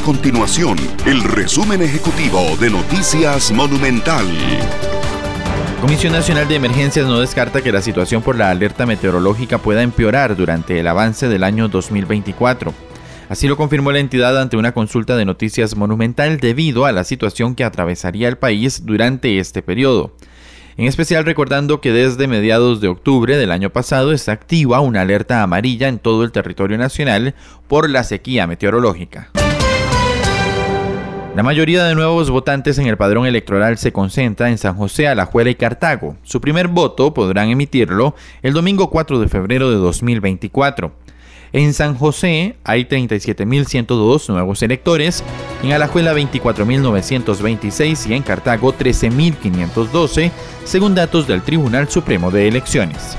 continuación el resumen ejecutivo de Noticias Monumental. Comisión Nacional de Emergencias no descarta que la situación por la alerta meteorológica pueda empeorar durante el avance del año 2024. Así lo confirmó la entidad ante una consulta de noticias monumental debido a la situación que atravesaría el país durante este periodo. En especial recordando que desde mediados de octubre del año pasado está activa una alerta amarilla en todo el territorio nacional por la sequía meteorológica. La mayoría de nuevos votantes en el padrón electoral se concentra en San José, Alajuela y Cartago. Su primer voto podrán emitirlo el domingo 4 de febrero de 2024. En San José hay 37.102 nuevos electores, en Alajuela 24.926 y en Cartago 13.512, según datos del Tribunal Supremo de Elecciones.